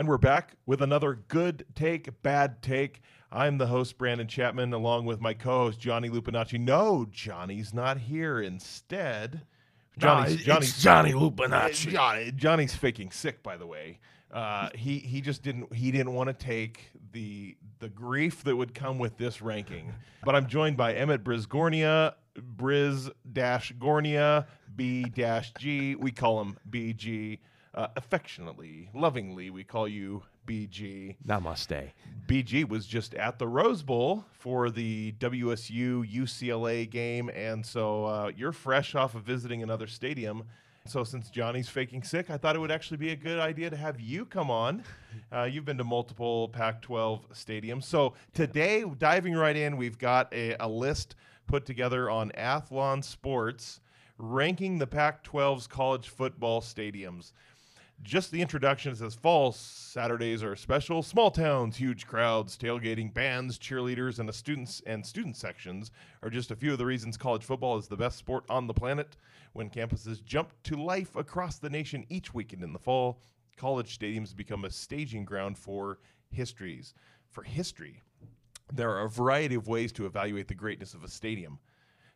And we're back with another good take, bad take. I'm the host, Brandon Chapman, along with my co host, Johnny Lupinacci. No, Johnny's not here. Instead, Johnny's, Nah, Johnny's, it's Johnny Lupinacci. Johnny, Johnny's faking sick, by the way. Uh, he he just didn't he didn't want to take the the grief that would come with this ranking. But I'm joined by Emmett Brisgornia, Briz Gornia, B G. We call him BG. Uh, affectionately, lovingly, we call you BG. Namaste. BG was just at the Rose Bowl for the WSU UCLA game, and so uh, you're fresh off of visiting another stadium. So since Johnny's faking sick, I thought it would actually be a good idea to have you come on. Uh, you've been to multiple Pac-12 stadiums, so today, diving right in, we've got a, a list put together on Athlon Sports, ranking the Pac-12's college football stadiums just the introduction says fall saturdays are special. Small towns huge crowds tailgating bands cheerleaders and the students and student sections are just a few of the reasons college football is the best sport on the planet. When campuses jump to life across the nation each weekend in the fall college stadiums become a staging ground for histories. For history there are a variety of ways to evaluate the greatness of a stadium.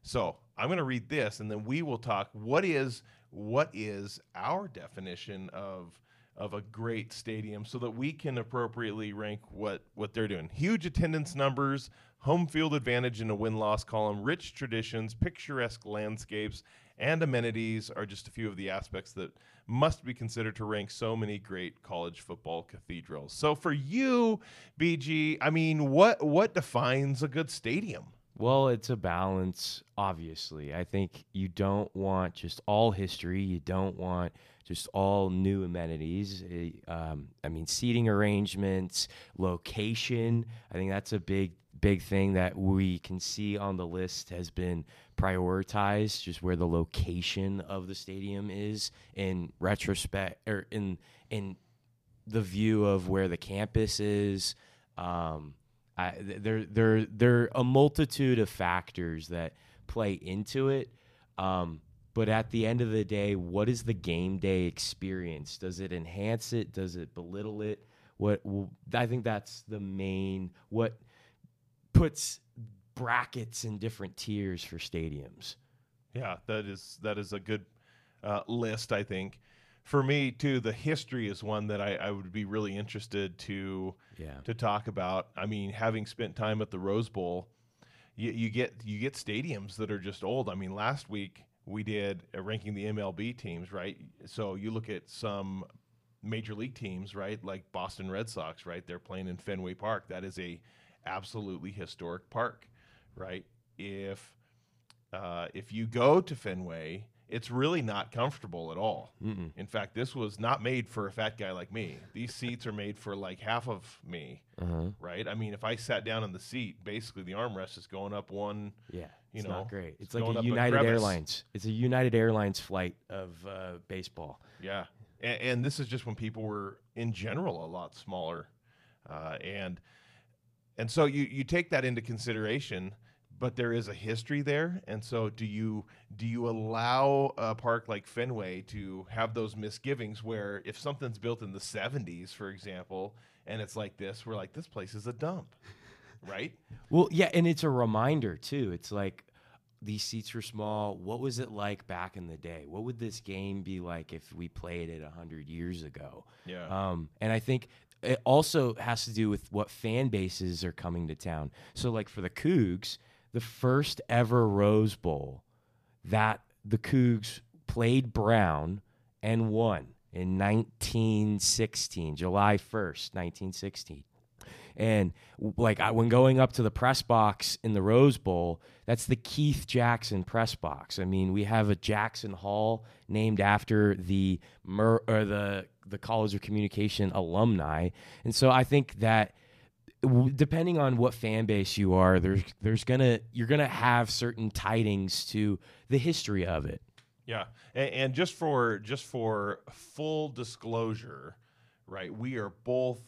So I'm going to read this, and then we will talk. What is what is our definition of of a great stadium, so that we can appropriately rank what what they're doing? Huge attendance numbers, home field advantage in a win loss column, rich traditions, picturesque landscapes, and amenities are just a few of the aspects that must be considered to rank so many great college football cathedrals. So for you, BG, I mean, what what defines a good stadium? Well, it's a balance, obviously. I think you don't want just all history. You don't want just all new amenities. Eh, Um, I mean, seating arrangements, location. I think that's a big, big thing that we can see on the list has been prioritized, just where the location of the stadium is in retrospect or in in the view of where the campus is. Um, There, there, there are a multitude of factors that play into it. Um, but at the end of the day, what is the game day experience? Does it enhance it? Does it belittle it? What w- I think that's the main what puts brackets in different tiers for stadiums. Yeah, that is that is a good uh, list. I think for me too, the history is one that I, I would be really interested to Yeah. to talk about. I mean, having spent time at the Rose Bowl, you, you get you get stadiums that are just old. I mean, last week we did uh, ranking the MLB teams, right? So you look at some major league teams, right? Like Boston Red Sox, right? They're playing in Fenway Park. That is a absolutely historic park, right? If uh, if you go to Fenway, it's really not comfortable at all. Mm-mm. In fact, this was not made for a fat guy like me. These seats are made for like half of me, Uh-huh. right? I mean, if I sat down in the seat, basically the armrest is going up one. Yeah. You it's know, not great. It's, it's like a up a United. Airlines. It's a United Airlines flight of uh, baseball. Yeah, and, and this is just when people were in general a lot smaller, uh, and and so you you take that into consideration. But there is a history there, and so do you do you allow a park like Fenway to have those misgivings where if something's built in the '70s, for example, and it's like this, we're like this place is a dump, right? Well, yeah, and it's a reminder too. It's like these seats were small. What was it like back in the day? What would this game be like if we played it hundred years ago? Yeah. Um, and I think it also has to do with what fan bases are coming to town. So, like for the Cougs, the first ever Rose Bowl that the Cougs played Brown and won in 1916, July 1st, 1916. And like I, when going up to the press box in the Rose Bowl, that's the Keith Jackson press box. I mean, we have a Jackson Hall named after the Mer- or the the College of Communication alumni, and so I think that depending on what fan base you are, there's there's gonna you're gonna have certain tidings to the history of it. Yeah, and, and just for just for full disclosure, right? We are both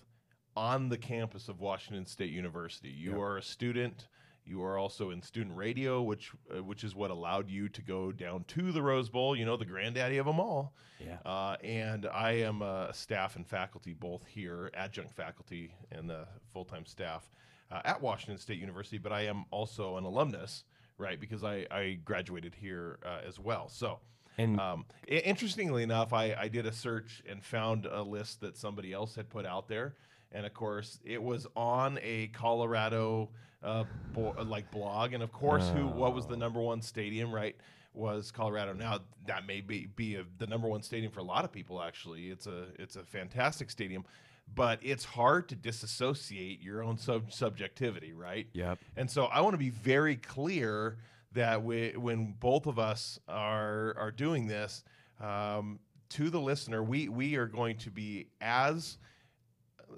on the campus of Washington State University. You Yeah. are a student. You are also in student radio, which uh, which is what allowed you to go down to the Rose Bowl. You know, the granddaddy of them all. Yeah. Uh, and I am a staff and faculty both here, adjunct faculty and the full time staff uh, at Washington State University. But I am also an alumnus, right? Because I, I graduated here uh, as well. So. And Um, interestingly enough, I, I did a search and found a list that somebody else had put out there, and of course, it was on a Colorado uh, bo- like blog, and of course, who what was the number one stadium? Right, was Colorado. Now that may be be a, the number one stadium for a lot of people. Actually, it's a it's a fantastic stadium, but it's hard to disassociate your own sub- subjectivity, right? Yep. And so I want to be very clear that we, when both of us are are doing this um, to the listener, we we are going to be as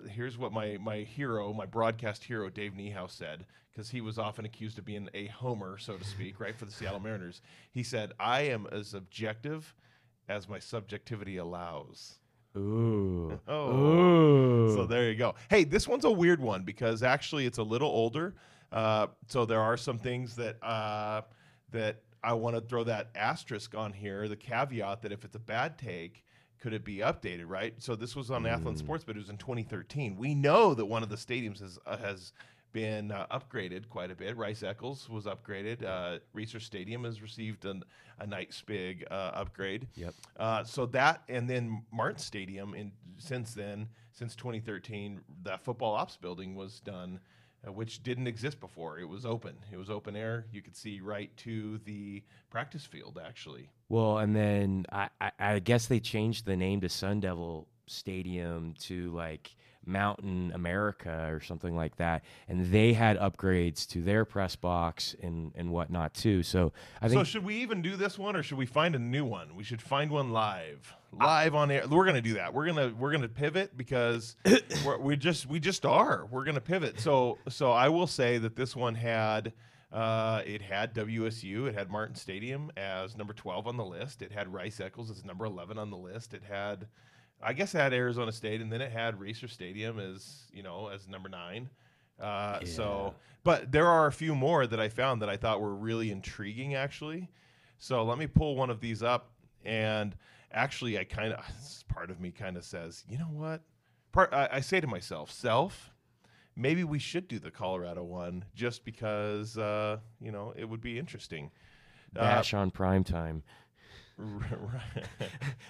here's what my my hero, my broadcast hero, Dave Niehaus said, because he was often accused of being a homer, so to speak, right for the Seattle Mariners. He said, "I am as objective as my subjectivity allows." Ooh. Oh. Ooh. So there you go. Hey, this one's a weird one because actually it's a little older. Uh, so there are some things that uh, that I want to throw that asterisk on here, the caveat that if it's a bad take, could it be updated, right? So this was on Athlon Sports, but it was in 2013. We know that one of the stadiums has uh, has been uh, upgraded quite a bit. Rice Eccles was upgraded. Uh, Reser Stadium has received an, a nice big uh, upgrade. Yep. Uh, so that and then Martin Stadium in since then since 2013 that football ops building was done uh, which didn't exist before it was open it was open air you could see right to the practice field actually Well, and then I, I, I guess they changed the name to Sun Devil Stadium to like Mountain America or something like that, and they had upgrades to their press box and and whatnot too. So I think. so should we even do this one or should we find a new one? We should find one live. Live on air. We're gonna do that. We're gonna we're gonna pivot because we're, we just we just are. We're gonna pivot. So so i will say that this one had uh, it had WSU. It had Martin Stadium as number 12 on the list. It had Rice Eccles as number 11 on the list. It had, I guess, it had Arizona State, and then it had Reser Stadium as you know as number nine. Uh, So, but there are a few more that I found that I thought were really intriguing, actually. So let me pull one of these up, and actually, I kind of part of me kind of says, you know what? Part I, I say to myself, self, maybe we should do the Colorado one just because uh, you know it would be interesting. Uh, Bash on prime time.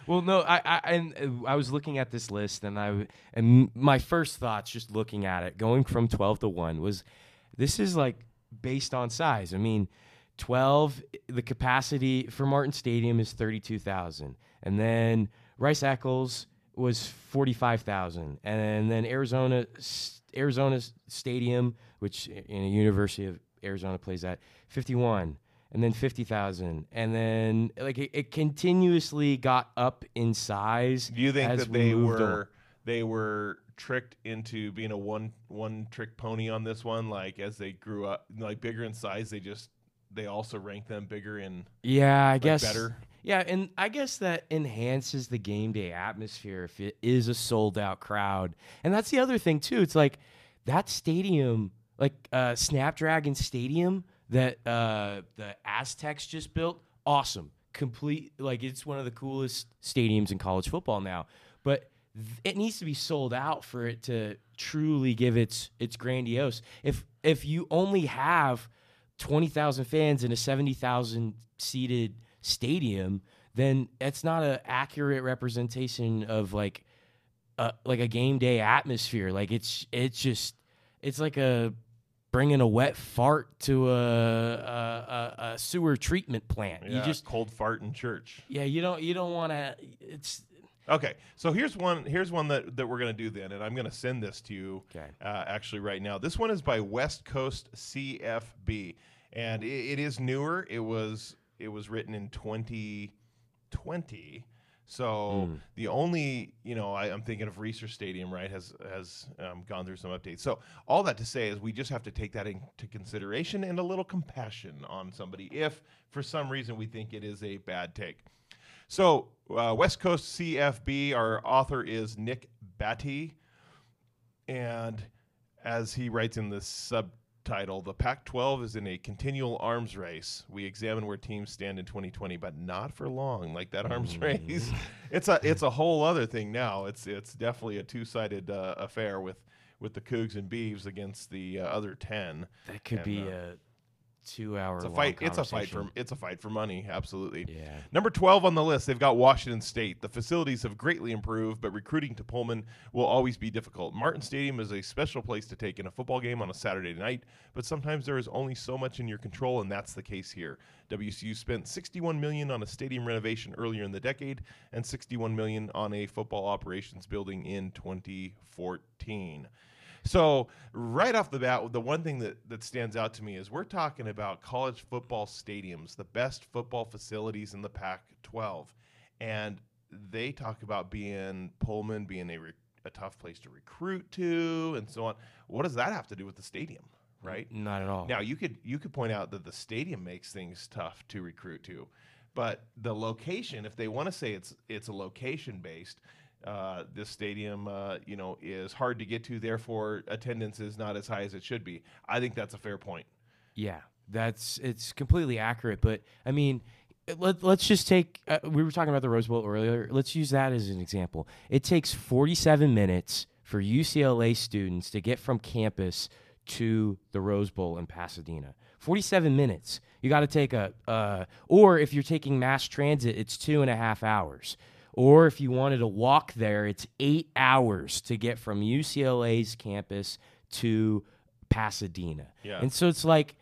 Well, no, I, I and uh, I was looking at this list, and I and my first thoughts, just looking at it, going from twelve to one, was this is like based on size. I mean, twelve, the capacity for Martin Stadium is thirty-two thousand, and then Rice Eccles was forty-five thousand, and then Arizona Arizona Stadium, which in a University of Arizona plays at fifty-one and then 50,000 and then like it, it continuously got up in size Do you think as that we they were on. they were tricked into being a one one trick pony on this one? Like as they grew up, like bigger in size, they just they also ranked them bigger in yeah i guess better? Yeah and i guess that enhances the game day atmosphere if it is a sold out crowd. And that's the other thing too. It's like that stadium like uh snapdragon stadium that uh the aztecs just built awesome. Complete like it's one of the coolest stadiums in college football now. But it needs to be sold out for it to truly give its its grandiose. If if you only have 20,000 fans in a 70,000 seated stadium, then it's not an accurate representation of like a, like a game day atmosphere. Like it's it's just it's like a bringing a wet fart to a a, a, a sewer treatment plant. Yeah, You just cold fart in church. yeah, you don't you don't want to. It's Okay, so here's one. Here's one that, that we're gonna do then, and I'm gonna send this to you. Okay. Uh, actually, right now, this one is by West Coast CFB, and it, it is newer. It was it was written in 2020. So the only you know I, I'm thinking of Reser Stadium right has has um, gone through some updates. So all that to say is we just have to take that into consideration and a little compassion on somebody if for some reason we think it is a bad take. So, uh, West Coast CFB, our author is Nick Batty. And as he writes in the subtitle The Pac 12 is in a continual arms race. We examine where teams stand in 2020, but not for long. Like that arms race. It's a it's a whole other thing now. It's it's definitely a two sided uh, affair with, with the Cougs and Beavs against the uh, other 10. That could And, be uh, a two-hour. It's a fight. It's a fight for it's a fight for money. Absolutely. Yeah. Number 12 on the list, they've got Washington State. The facilities have greatly improved, but recruiting to Pullman will always be difficult. Martin Stadium is a special place to take in a football game on a Saturday night, but sometimes there is only so much in your control, and that's the case here. WSU spent 61 million on a stadium renovation earlier in the decade and 61 million on a football operations building in 2014. So right off the bat, the one thing that, that stands out to me is we're talking about college football stadiums, the best football facilities in the Pac-12, and they talk about being Pullman being a, re- a tough place to recruit to, and so on. What does that have to do with the stadium, right? Not at all. Now you could you could point out that the stadium makes things tough to recruit to, but the location, if they want to say it's it's a location based, uh, this stadium uh, you know is hard to get to, therefore attendance is not as high as it should be. I think that's a fair point. Yeah, that's it's completely accurate. But I mean, let, let's just take. Uh, we were talking about the Rose Bowl earlier. Let's use that as an example. It takes 47 minutes for UCLA students to get from campus to the Rose Bowl in Pasadena. 47 minutes. You got to take a, uh, or if you're taking mass transit, it's two and a half hours. Or if you wanted to walk there, it's eight hours to get from UCLA's campus to Pasadena. Yeah. And so it's like,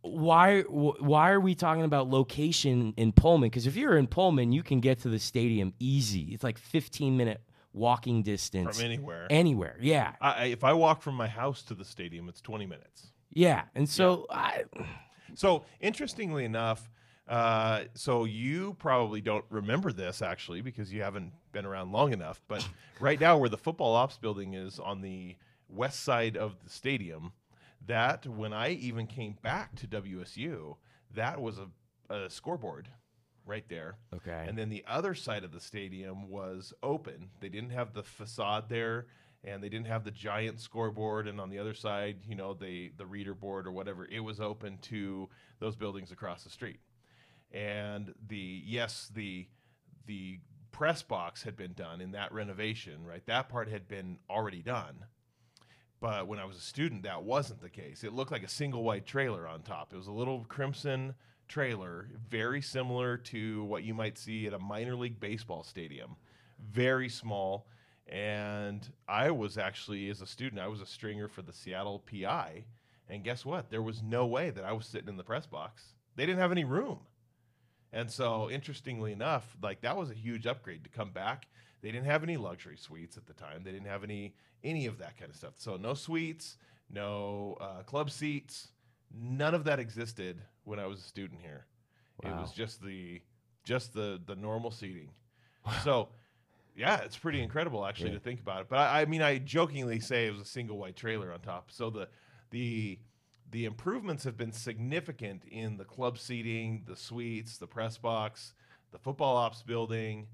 why why are we talking about location in Pullman? Because if you're in Pullman, you can get to the stadium easy. It's like 15 minute walking distance From anywhere, anywhere. Yeah, I, if I walk from my house to the stadium, it's 20 minutes. yeah. And so I, So interestingly enough, uh, so you probably don't remember this actually because you haven't been around long enough. But right now, where the football ops building is on the west side of the stadium, that when I even came back to WSU, that was a, a scoreboard right there. okay. And then the other side of the stadium was open. They didn't have the facade there, and they didn't have the giant scoreboard. And on the other side, you know, the the reader board or whatever, it was open to those buildings across the street. And the yes, the the press box had been done in that renovation, right? That part had been already done. But when I was a student, that wasn't the case. It looked like a single white trailer on top. It was a little crimson trailer, very similar to what you might see at a minor league baseball stadium. Very small. And I was actually, as a student, I was a stringer for the Seattle PI. And guess what? There was no way that I was sitting in the press box. They didn't have any room. And so, interestingly enough, like that was a huge upgrade to come back. They didn't have any luxury suites at the time. They didn't have any any of that kind of stuff. So no suites, no uh, club seats, none of that existed when I was a student here. It was just the just the the normal seating. So, yeah, it's pretty incredible actually Yeah. to think about it. But I, I mean, I jokingly say it was a single white trailer on top. So the the the improvements have been significant in the club seating, the suites, the press box, the football ops building,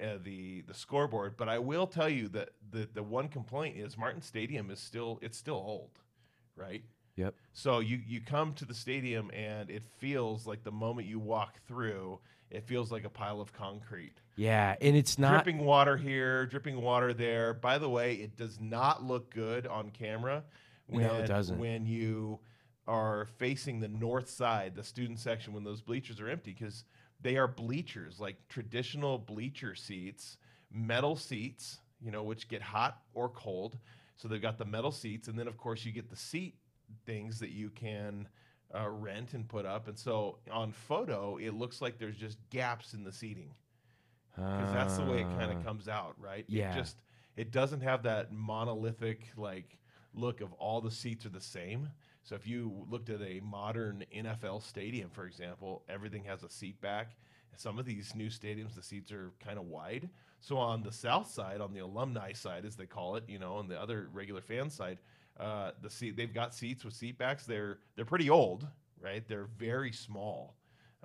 uh, the the scoreboard. But I will tell you that the the one complaint is Martin Stadium is still it's still old, right? Yep. So you you come to the stadium and it feels like the moment you walk through, it feels like a pile of concrete. Yeah, and it's not. dripping water here, dripping water there. By the way, it does not look good on camera when No, it doesn't. when you are facing the north side, the student section when those bleachers are empty because they are bleachers, like traditional bleacher seats, metal seats, you know, which get hot or cold. So they've got the metal seats, and then of course you get the seat things that you can uh, rent and put up. And so on photo, it looks like there's just gaps in the seating because that's the way it kind of comes out, right? yeah. It just it doesn't have that monolithic like look of all the seats are the same. So if you looked at a modern NFL stadium, for example, everything has a seat back. Some of these new stadiums, the seats are kind of wide. So on the south side, on the alumni side, as they call it, you know, on the other regular fan side, uh, the seat they've got seats with seat backs. They're they're pretty old, right? They're very small.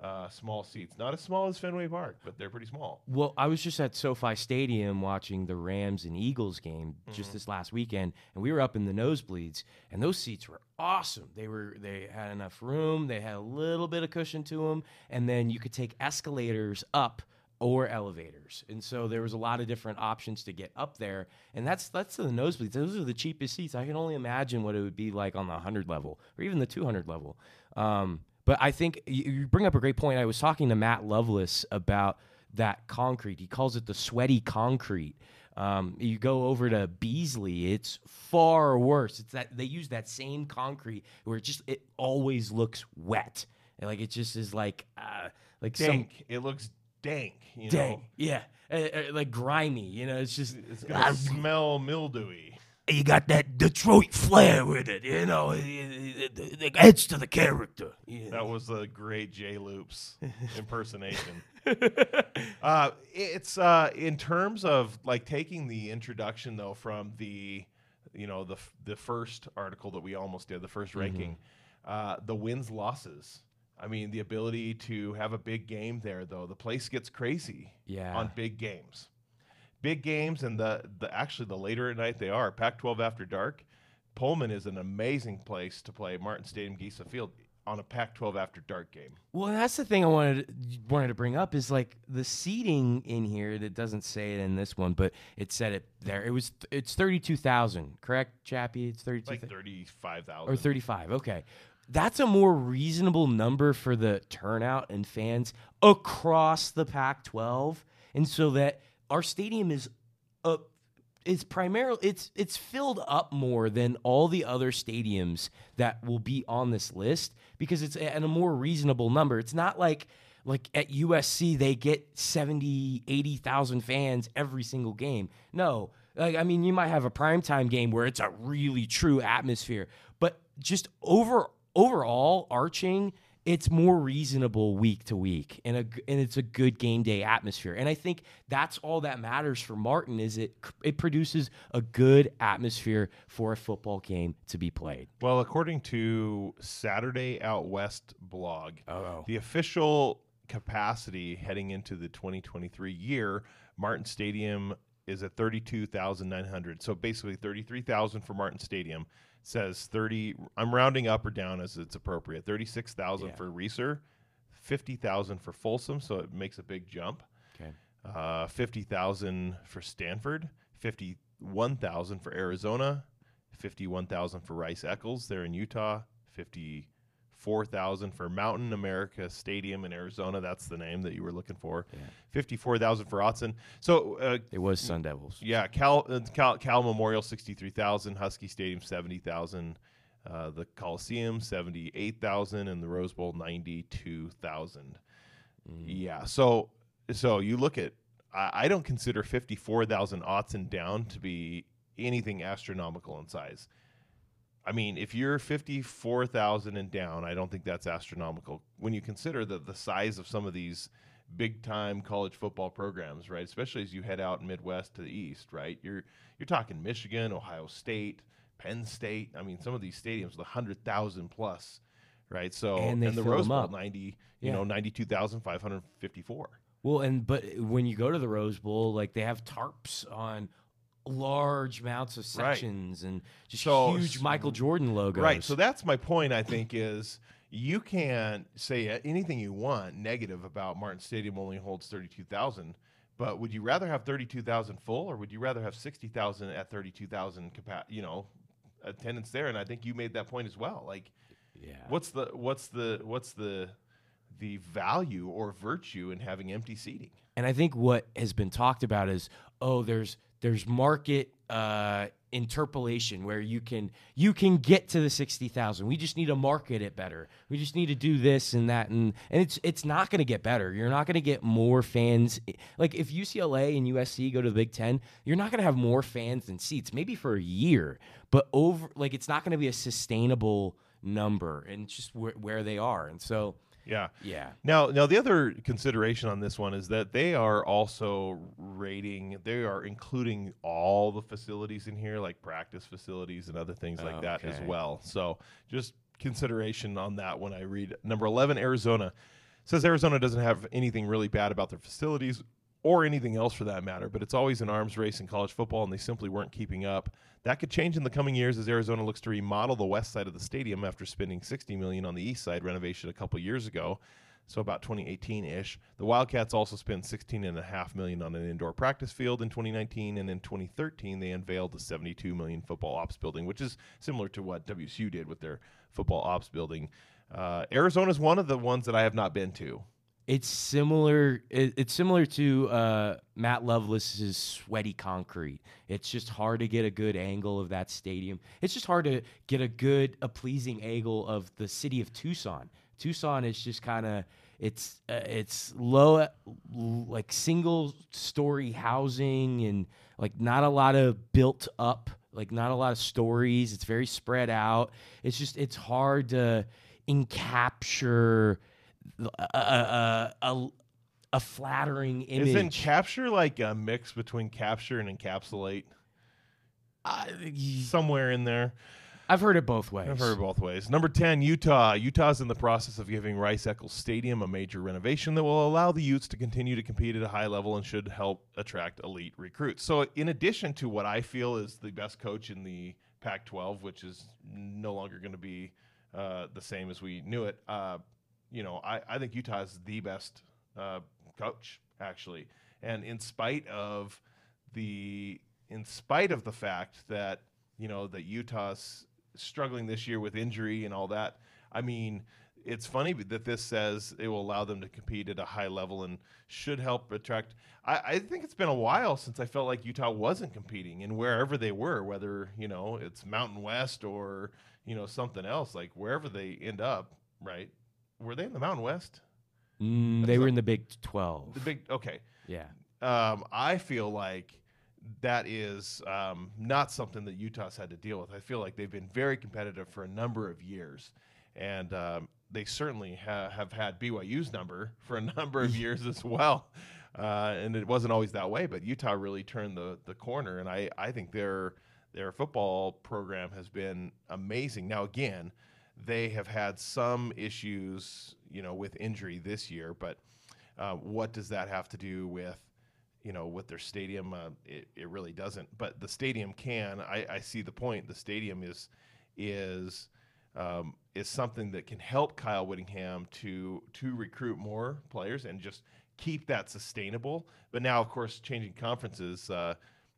Uh, small seats. Not as small as Fenway Park, but they're pretty small. Well, I was just at SoFi Stadium watching the Rams and Eagles game just this last weekend, and we were up in the nosebleeds, and those seats were awesome. They were they had enough room, they had a little bit of cushion to them, and then you could take escalators up or elevators. And so there was a lot of different options to get up there, and that's that's the nosebleeds. Those are the cheapest seats. I can only imagine what it would be like on the 100 level or even the 200 level. Um, but I think you bring up a great point. I was talking to Matt Lovelace about that concrete. He calls it the sweaty concrete. Um, you go over to Beasley, it's far worse. It's that they use that same concrete where it just it always looks wet. And, like it just is like uh, like some Dank. it looks dank. You dang, know, yeah, uh, uh, like grimy. You know, it's just it's gonna smell mildewy. You got that Detroit flair with it. You know, it, adds to the character. know. That was a great J Loops impersonation. uh, it's uh, in terms of like taking the introduction though from the, you know, the f- the first article that we almost did, the 1st Mm-hmm. ranking, uh, the wins losses. I mean, the ability to have a big game there though, the place gets crazy Yeah. on big games, big games, and the the actually the later at night they are Pac-12 after dark. Pullman is an amazing place to play Martin Stadium Gesa Field on a Pac-12 after dark game. Well, that's the thing I wanted wanted to bring up is like the seating in here. That doesn't say it in this one, but it said it there. It was it's thirty two thousand, correct, Chappy? It's thirty two like 35,000. or thirty five. Okay, that's a more reasonable number for the turnout and fans across the Pac twelve, and so that our stadium is uh, it's primarily it's it's filled up more than all the other stadiums that will be on this list because it's at a more reasonable number. It's not like like at USC they get 70 80,000 fans every single game. No. Like I mean you might have a primetime game where it's a really true atmosphere, but just over overall arching it's more reasonable week to week and a and it's a good game day atmosphere and i think that's all that matters for martin is it it produces a good atmosphere for a football game to be played Well, according to Saturday Out West blog, oh the official capacity heading into the 2023 year, Martin Stadium is at 32,900. So basically 33,000 for Martin Stadium. Says 30 I'm rounding up or down as it's appropriate. 36,000 Yeah. for Reser, 50,000 for Folsom, so it makes a big jump. okay uh, 50,000 for Stanford, 51,000 for Arizona, 51,000 for Rice Eccles there in Utah, 54,000 for Mountain America Stadium in Arizona. That's the name that you were looking for. Yeah. 54,000 for Autzen. So, uh, it was sun devils yeah, Cal, uh, Cal, Cal Memorial 63,000, Husky Stadium 70,000, uh, the Coliseum 78,000, and the Rose Bowl 92,000. Yeah, so so you look at I, I don't consider 54,000 Autzen and down to be anything astronomical in size. I mean, if you're 54,000 and down, I don't think that's astronomical when you consider that the size of some of these big time college football programs, right? Especially as you head out Midwest to the east, right? You're you're talking Michigan, Ohio State, Penn State. I mean, some of these stadiums with 100,000 plus, right? So And they the Rose Bowl up. 90, you Yeah. know, 92,554. well and but when you go to the rose bowl like they have tarps on large amounts of Right. sections and just So- huge michael jordan logos Right. So that's my point. I think is you can say anything you want negative about Martin Stadium only holds thirty-two thousand, but would you rather have thirty-two thousand full, or would you rather have sixty thousand at thirty-two thousand capa- You know, attendance there. And I think you made that point as well. Like, yeah what's the what's the what's the the value or virtue in having empty seating? And I think what has been talked about is, oh, there's there's market uh, interpolation where you can you can get to the sixty thousand. We just need to market it better. We just need to do this and that, and and it's it's not going to get better. You're not going to get more fans. Like if UCLA and USC go to the Big Ten, you're not going to have more fans than seats. Maybe for a year, but over like it's not going to be a sustainable number, and just where, where they are. And so Yeah. yeah, Now, now the other consideration on this one is that they are also rating. They are including all the facilities in here, like practice facilities and other things like that as well. So, just consideration on that when I read number eleven, Arizona. says Arizona doesn't have anything really bad about their facilities or anything else for that matter, but it's always an arms race in college football, and they simply weren't keeping up. That could change in the coming years as Arizona looks to remodel the west side of the stadium after spending 60 million on the east side renovation a couple years ago, so about 2018-ish. The Wildcats also spent 16.5 million on an indoor practice field in 2019, and in 2013 they unveiled the 72 million football ops building, which is similar to what WSU did with their football ops building. Uh, Arizona is one of the ones that I have not been to. It's similar. It, it's similar to uh, Matt Lovelace's sweaty concrete. It's just hard to get a good angle of that stadium. It's just hard to get a good, a pleasing angle of the city of Tucson. Tucson is just kind of it's uh, it's low, like single story housing and like not a lot of built up, like not a lot of stories. It's very spread out. It's just it's hard to encapture a, a, a, a flattering image. Isn't capture like a mix between capture and encapsulate? Uh, Somewhere in there. I've heard it both ways. I've heard it both ways. Number 10, Utah. Utah's in the process of giving Rice Eccles Stadium a major renovation that will allow the Utes to continue to compete at a high level and should help attract elite recruits. So, in addition to what I feel is the best coach in the Pac 12, which is no longer going to be uh, the same as we knew it, uh, you know, I, I think Utah's the best uh, coach, actually. And in spite of the in spite of the fact that you know that Utah's struggling this year with injury and all that. I mean, it's funny that this says it will allow them to compete at a high level and should help attract. I, I, think it's been a while since I felt like Utah wasn't competing and wherever they were, whether you know it's Mountain West or you know something else, like wherever they end up, right? Were they in the Mountain West? Mm, they were in the Big Twelve. The Big okay. Yeah. Um, I feel like that is um, not something that Utah's had to deal with. I feel like they've been very competitive for a number of years, and um, they certainly ha- have had BYU's number for a number of years as well. Uh, and it wasn't always that way, but Utah really turned the the corner, and I I think their their football program has been amazing. Now again, they have had some issues, you know, with injury this year, but uh, what does that have to do with you know, with their stadium, uh, it, it really doesn't. But the stadium can. I, I see the point. The stadium is is um, is something that can help Kyle Whittingham to to recruit more players and just keep that sustainable. But now, of course, changing conferences, uh,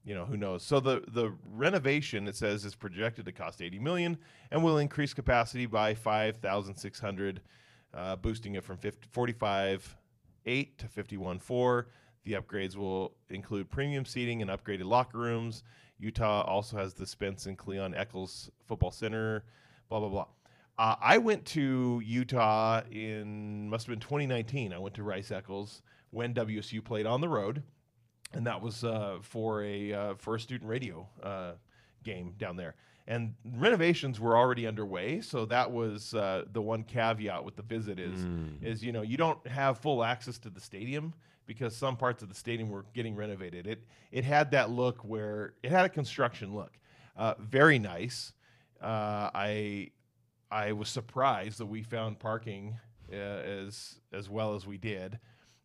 you know, who knows? So the the renovation it says is projected to cost 80 million and will increase capacity by 5,600, uh, boosting it from 50, 45 eight to 51 four. The upgrades will include premium seating and upgraded locker rooms. Utah also has the Spence and Cleone Eccles Football Center, blah, blah, blah. Uh, I went to Utah in, must have been 2019. I went to Rice Eccles when WSU played on the road. And that was uh, for a uh, for a student radio uh, game down there. And renovations were already underway, so that was uh, the one caveat with the visit is Mm. is you know you don't have full access to the stadium because some parts of the stadium were getting renovated. It it had that look where it had a construction look, uh, very nice. Uh, I I was surprised that we found parking uh, as as well as we did.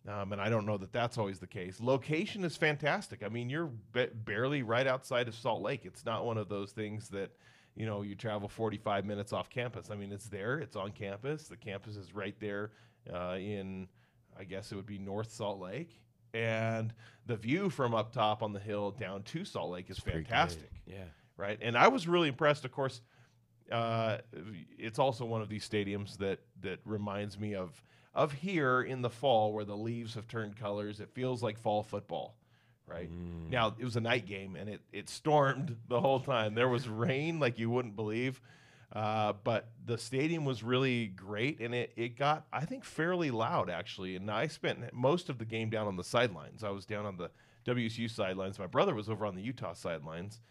Um, and I don't know that that's always the case. Location is fantastic. I mean, you're ba- barely right outside of Salt Lake. It's not one of those things that, you know, you travel 45 minutes off campus. I mean, it's there. It's on campus. The campus is right there uh, in, I guess it would be North Salt Lake. And the view from up top on the hill down to Salt Lake is fantastic Yeah. right? And I was really impressed. Of course, uh, it's also one of these stadiums that that reminds me of of here in the fall where the leaves have turned colors. It feels like fall football, right? Mm. Now it was a night game and it it stormed the whole time. There was rain like you wouldn't believe. Uh, but the stadium was really great, and it, it got I think fairly loud actually. And I spent most of the game down on the sidelines. I was down on the WSU sidelines. My brother was over on the Utah sidelines,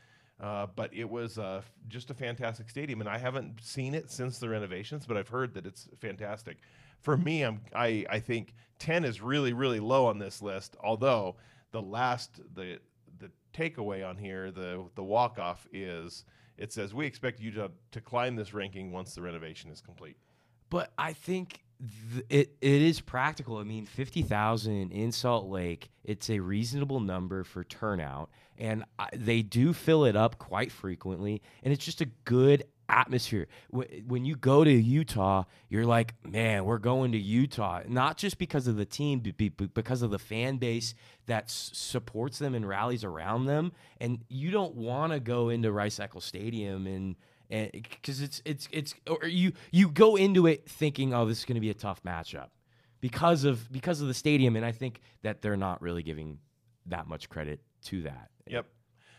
uh, but it was uh, just a fantastic stadium, and I haven't seen it since the renovations, but I've heard that it's fantastic. For me, I'm I, I think ten is really really low on this list. Although the last the the takeaway on here, the the walk off is it says we expect you to to climb this ranking once the renovation is complete. but I think th- it it is practical. I mean, fifty thousand in Salt Lake, it's a reasonable number for turnout, and I, they do fill it up quite frequently, and it's just a good atmosphere. Wh- When you go to Utah, you're like, man, we're going to Utah, not just because of the team, but but because of the fan base that s- supports them and rallies around them. And you don't want to go into Rice Eccles Stadium and and because it's it's it's or you you go into it thinking, oh, this is going to be a tough matchup because of because of the stadium, and I think that they're not really giving that much credit to that. Yep.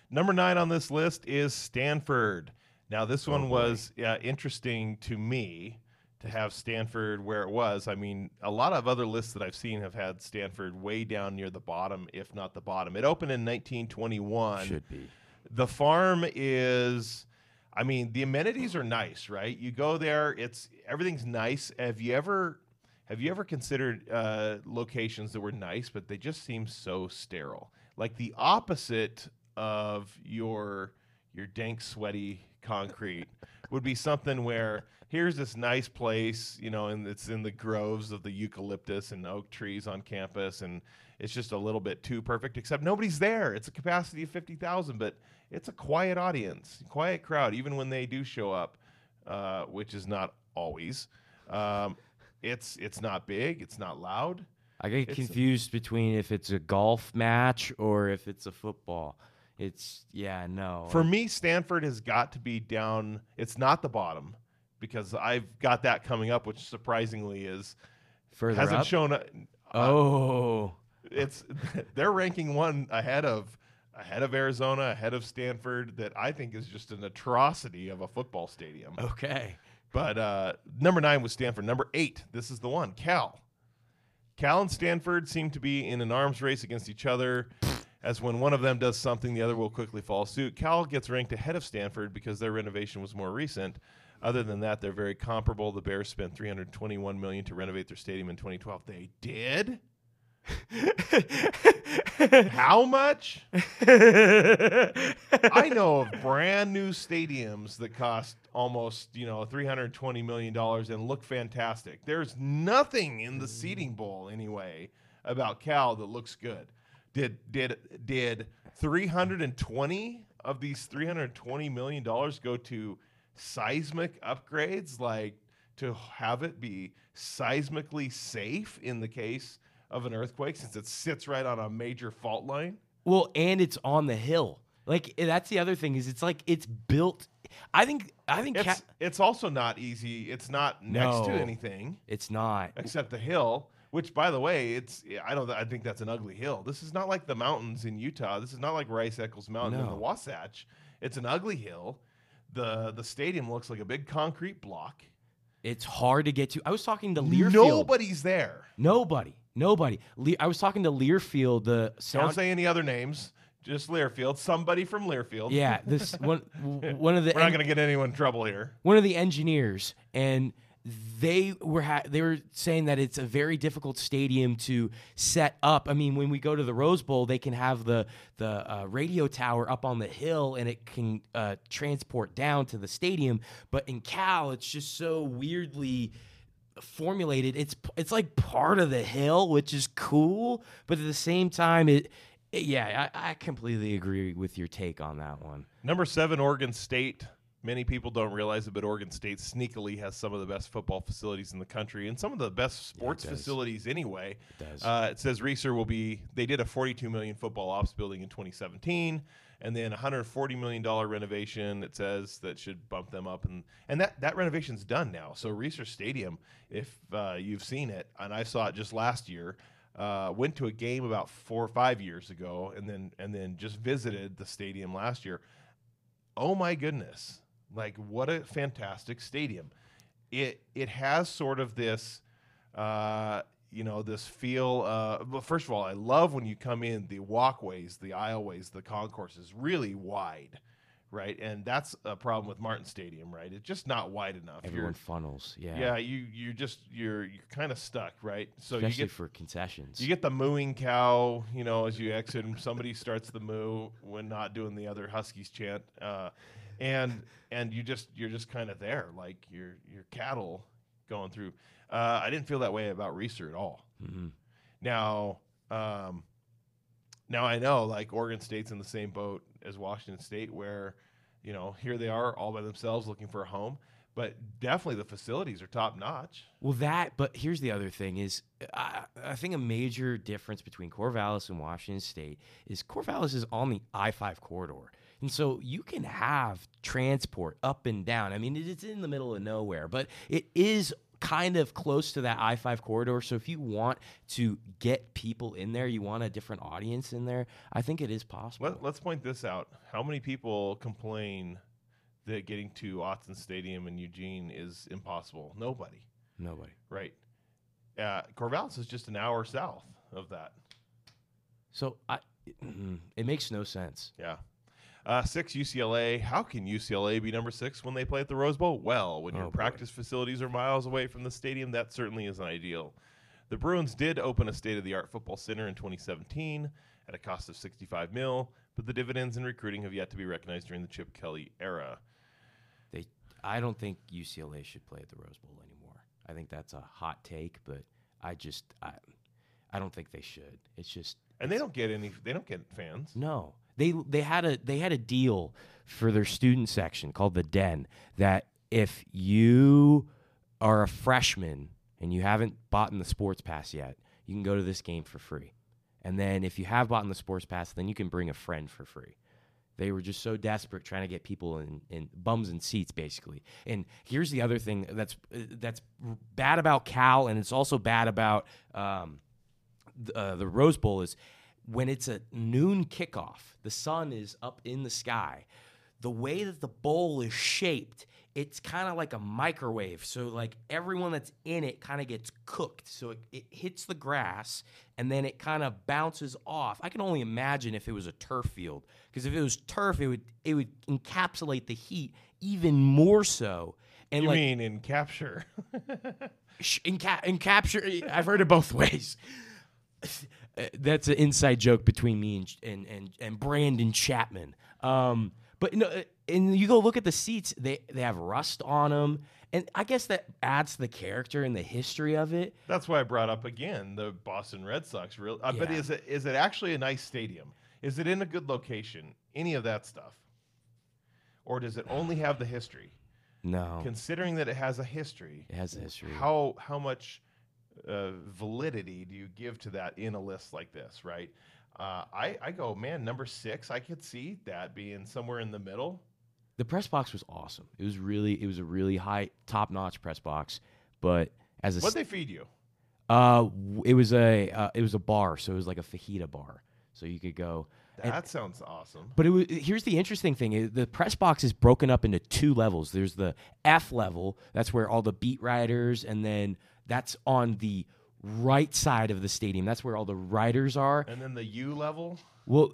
Number nine on this list is Stanford. Now, this one boy. was uh, interesting to me to have Stanford where it was. I mean, a lot of other lists that I've seen have had Stanford way down near the bottom, if not the bottom. It opened in 1921. Should be. The farm is, I mean, the amenities are nice, right? You go there, it's everything's nice. Have you ever have you ever considered uh, locations that were nice, but they just seem so sterile? Like the opposite of your your dank, sweaty concrete would be something where here's this nice place, you know, and it's in the groves of the eucalyptus and oak trees on campus, and it's just a little bit too perfect. Except nobody's there. It's a capacity of fifty thousand, but it's a quiet audience, quiet crowd, even when they do show up, uh, which is not always. Um, it's it's not big. It's not loud. I get It's a- confused between if it's a golf match or if it's a football. It's yeah, no. For me, Stanford has got to be down. It's not the bottom because I've got that coming up, which surprisingly is further hasn't up. shown. Uh, oh, it's they're ranking one ahead of ahead of Arizona, ahead of Stanford. That I think is just an atrocity of a football stadium. okay. But uh, number nine was Stanford. Number eight, this is the one, Cal. Cal and Stanford seem to be in an arms race against each other. As when one of them does something, the other will quickly follow suit. Cal gets ranked ahead of Stanford because their renovation was more recent. Other than that, they're very comparable. The Bears spent 321 million to renovate their stadium in 2012. They did. How much? I know of brand new stadiums that cost almost, you know, three hundred twenty million dollars and look fantastic. There's nothing in the seating bowl anyway about Cal that looks good. Did did did three hundred and twenty of these three hundred twenty million dollars go to seismic upgrades, like to have it be seismically safe in the case of an earthquake, since it sits right on a major fault line? Well, and it's on the hill. Like eh, that's the other thing is it's like it's built. I think I think It's Ca- it's also not easy. It's not next to anything it's not. except the hill. Which, by the way, it's I don't I think that's an ugly hill. This is not like the mountains in Utah. This is not like Rice Eccles Mountain in the Wasatch. It's an ugly hill. the The stadium looks like a big concrete block. It's hard to get to. I was talking to Learfield. Nobody's there. Nobody. Nobody. Le- I was talking to Learfield, the Don't say any other names. Just Learfield. Somebody from Learfield. yeah, this one one of the We're not going to get anyone in trouble here. one of the engineers, and they were ha- they were saying that it's a very difficult stadium to set up. I mean, when we go to the Rose Bowl, they can have the the uh, radio tower up on the hill, and it can uh, transport down to the stadium. But in Cal, it's just so weirdly formulated. It's it's like part of the hill, which is cool, but at the same time, it. it- yeah, I, I completely agree with your take on that one. Number seven, Oregon State. Many people don't realize it, but Oregon State sneakily has some of the best football facilities in the country and some of the best sports does. facilities anyway. It does. Uh, it says Reser will be. They did a 42 million football ops building in 2017, and then 140 million dollar renovation. It says that should bump them up, and and that that renovation's done now. So Reser Stadium, if uh, you've seen it, and I saw it just last year. Uh, went to a game about four or five years ago, and then and then just visited the stadium last year. Oh my goodness! Like what a fantastic stadium! It it has sort of this uh, you know, this feel. Uh, well, first of all, I love when you come in the walkways, the aisleways, the concourse is really wide, right? And that's a problem with Martin Stadium, right? It's just not wide enough. You're- Everyone funnels. Yeah. yeah, you you're just you're you're kind of stuck, right? So Especially you get for concessions. you get the mooing cow, you know, as you exit, and somebody starts the moo when not doing the other Huskies chant, uh, and and you just you're just kind of there, like your your cattle going through. Uh, I didn't feel that way about Reser at all. hmm Now, um, now I know like Oregon State's in the same boat as Washington State, where you know here they are all by themselves looking for a home. But definitely the facilities are top notch. Well, that. But here's the other thing: is I, I think a major difference between Corvallis and Washington State is Corvallis is on the I five corridor, and so you can have transport up and down. I mean, it's in the middle of nowhere, but it is kind of close to that I five corridor. So if you want to get people in there, you want a different audience in there. I think it is possible. Let, let's point this out. How many people complain that getting to Autzen Stadium in Eugene is impossible? Nobody, Nobody. right? Uh, Corvallis is just an hour south of that. So I, it makes no sense. Yeah. Uh, six UCLA. How can UCLA be number six when they play at the Rose Bowl? Well, when Oh, your boy. practice facilities are miles away from the stadium, that certainly isn't ideal. The Bruins did open a state-of-the-art football center in 2017 at a cost of 65 mil, but the dividends in recruiting have yet to be recognized during the Chip Kelly era. They, I don't think UCLA should play at the Rose Bowl anymore. I think that's a hot take, but I just, I, I don't think they should. It's just And they don't get any. They don't get fans. no. They they had a they had a deal for their student section called the Den that if you are a freshman and you haven't bought in the sports pass yet, you can go to this game for free. And then if you have bought in the sports pass, then you can bring a friend for free. They were just so desperate trying to get people in, in bums and seats, basically. And here's the other thing that's that's bad about Cal, and it's also bad about um, th- uh, the Rose Bowl is when it's a noon kickoff, the sun is up in the sky. The way that the bowl is shaped, it's kind of like a microwave. So, like everyone that's in it kind of gets cooked. So, it, it hits the grass and then it kind of bounces off. I can only imagine if it was a turf field, because if it was turf, it would it would encapsulate the heat even more so. And You like mean in capture? in, ca- in capture i've heard it both ways that's an inside joke between me and and and, and brandon chapman um, but no uh, and you go look at the seats they they have rust on them and i guess that adds to the character and the history of it That's why I brought up again the Boston Red Sox. Real, uh, but Yeah. is it is it actually a nice stadium? Is it in a good location? Any of that stuff, or does it only have the history? no Considering that it has a history, it has a history how how much uh, validity do you give to that in a list like this? Right? Uh, I I go man number six. I could see that being somewhere in the middle. the press box was awesome it was really it was a really high top notch press box but as a What they feed you? uh it was a uh, it was a bar so it was like a fajita bar so you could go and- That sounds awesome. But it was, here's the interesting thing: the press box is broken up into two levels. There's the F level, that's where all the beat writers, and then that's on the right side of the stadium. That's where all the writers are. And then the U level. Well,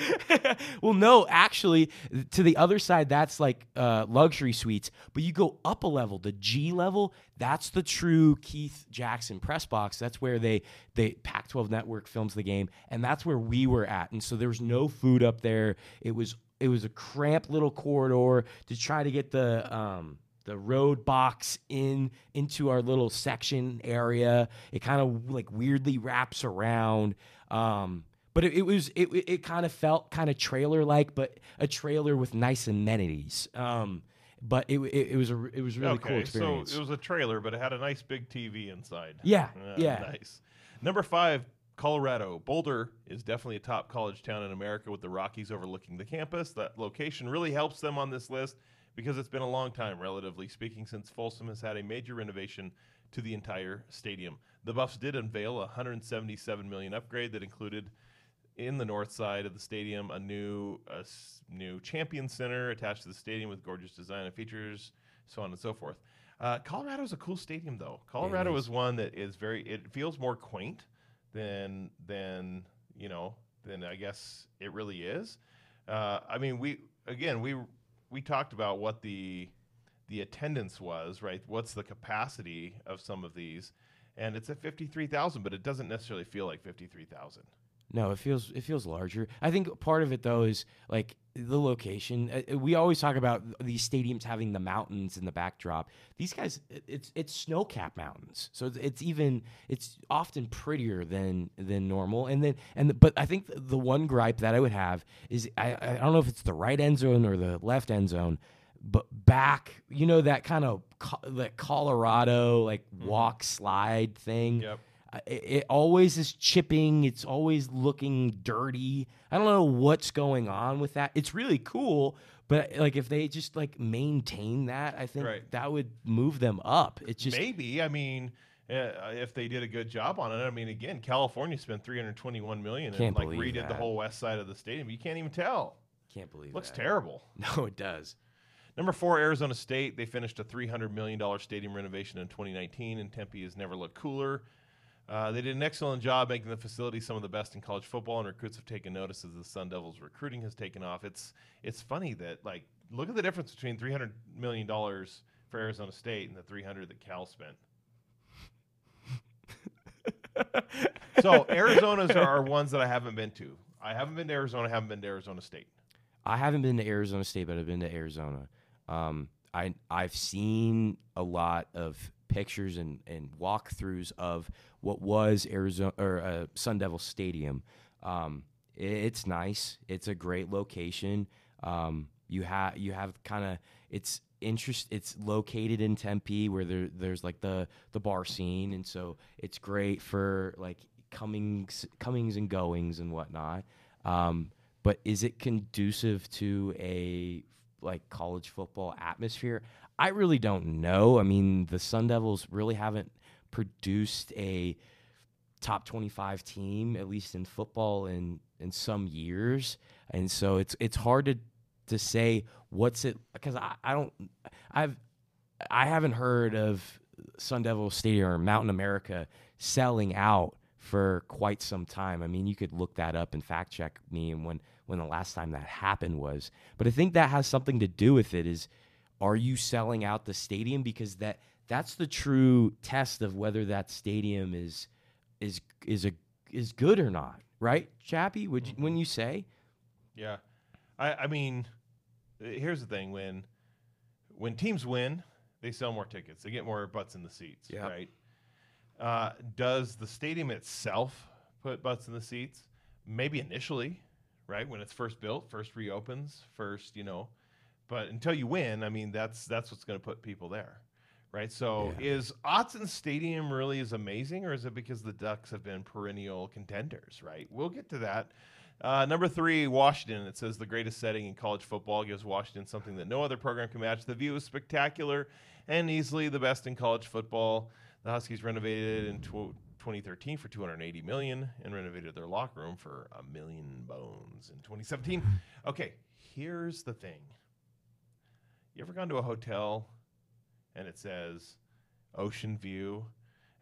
well, no, actually, to the other side, that's like uh, luxury suites. But you go up a level, the G level, that's the true Keith Jackson press box. That's where they they Pac-12 Network films the game, and that's where we were at. And so there was no food up there. It was it was a cramped little corridor to try to get the um, the road box in into our little section area. It kind of like weirdly wraps around. Um, but it, it was it, it, kind of felt kind of trailer like, but a trailer with nice amenities. Um, but it, it, it was a it was a really cool experience. so it was a trailer, but it had a nice big TV inside. yeah, Ah, yeah. Nice. Number five, Colorado. Boulder is definitely a top college town in America with the Rockies overlooking the campus. That location really helps them on this list because it's been a long time, relatively speaking, since Folsom has had a major renovation to the entire stadium. The Buffs did unveil a 177 million upgrade that included in the north side of the stadium a new a new champion center attached to the stadium with gorgeous design and features so on and so forth uh, colorado's a cool stadium though colorado is. is one that is very it feels more quaint than than you know than i guess it really is uh, i mean we again we we talked about what the the attendance was right? What's the capacity of some of these? And it's at 53000 but it doesn't necessarily feel like 53000 No, it feels it feels larger. I think part of it though is like the location. Uh, uh, we always talk about these stadiums having the mountains in the backdrop. These guys, it's it's snow capped mountains, so it's, it's, even it's often prettier than than normal. And then and but I think the one gripe that I would have is I I don't know if it's the right end zone or the left end zone, but back, you know that kind of that Colorado like mm-hmm. walk slide thing. Yep it, it, always is chipping. It's always looking dirty. I don't know what's going on with that. It's really cool, but like if they just like maintain that, I think right. that would move them up. It's just maybe. I mean. Uh, if they did a good job on it, I mean, again, California spent 321 million and like redid that. the whole west side of the stadium. You can't even tell. Can't believe. Looks that. terrible. No, it does. Number four, Arizona State. They finished a $300 million stadium renovation in 2019, and Tempe has never looked cooler. Uh, they did an excellent job making the facility some of the best in college football, and recruits have taken notice as the Sun Devils recruiting has taken off. It's it's funny that like look at the difference between three hundred million dollars for Arizona State and the three hundred that Cal spent. so Arizona's are ones that I haven't been to. I haven't been to Arizona. Haven't been to Arizona State. I haven't been to Arizona State, but I've been to Arizona. Um, I I've seen a lot of pictures and, and walkthroughs of what was Arizona or uh, Sun Devil Stadium. Um, it, it's nice. It's a great location. Um, you have you have kind of it's interest. It's located in Tempe where there there's like the the bar scene, and so it's great for like comings comings and goings and whatnot. Um, but is it conducive to a like college football atmosphere? I really don't know. I mean, the Sun Devils really haven't produced a top 25 team at least in football in in some years and so it's it's hard to to say what's it because I, I don't I've I haven't heard of Sun Devil Stadium or Mountain America selling out for quite some time. I mean, you could look that up and fact check me and when when the last time that happened was. But I think that has something to do with it is are you selling out the stadium because that that's the true test of whether that stadium is is is a is good or not, right? Chappy, would you, when you say? Yeah, I I mean, here's the thing when when teams win, they sell more tickets, they get more butts in the seats, yep. right? Uh, does the stadium itself put butts in the seats? Maybe initially, right when it's first built, first reopens, first you know but until you win, I mean, that's that's what's going to put people there, right? So yeah. is Autzen Stadium really as amazing, or is it because the Ducks have been perennial contenders? Right? We'll get to that. Uh, number three, Washington. It says the greatest setting in college football gives Washington something that no other program can match. The view is spectacular and easily the best in college football. The Huskies renovated in tw- 2013 for 280 million and renovated their locker room for a million bones in 2017. Okay, here's the thing. You ever gone to a hotel and it says ocean view?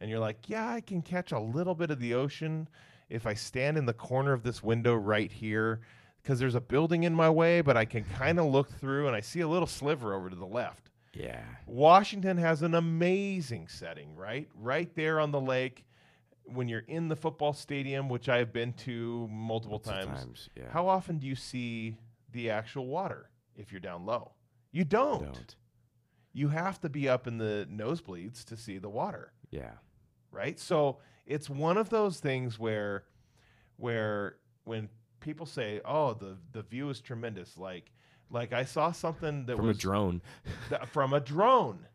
And you're like, yeah, I can catch a little bit of the ocean if I stand in the corner of this window right here because there's a building in my way, but I can kind of look through and I see a little sliver over to the left. Yeah. Washington has an amazing setting, right? Right there on the lake. When you're in the football stadium, which I have been to multiple, multiple times, times yeah. how often do you see the actual water if you're down low? You don't. don't. You have to be up in the nosebleeds to see the water. Yeah. Right? So it's one of those things where where when people say, "Oh, the the view is tremendous," like like I saw something that from was a drone. th- from a drone.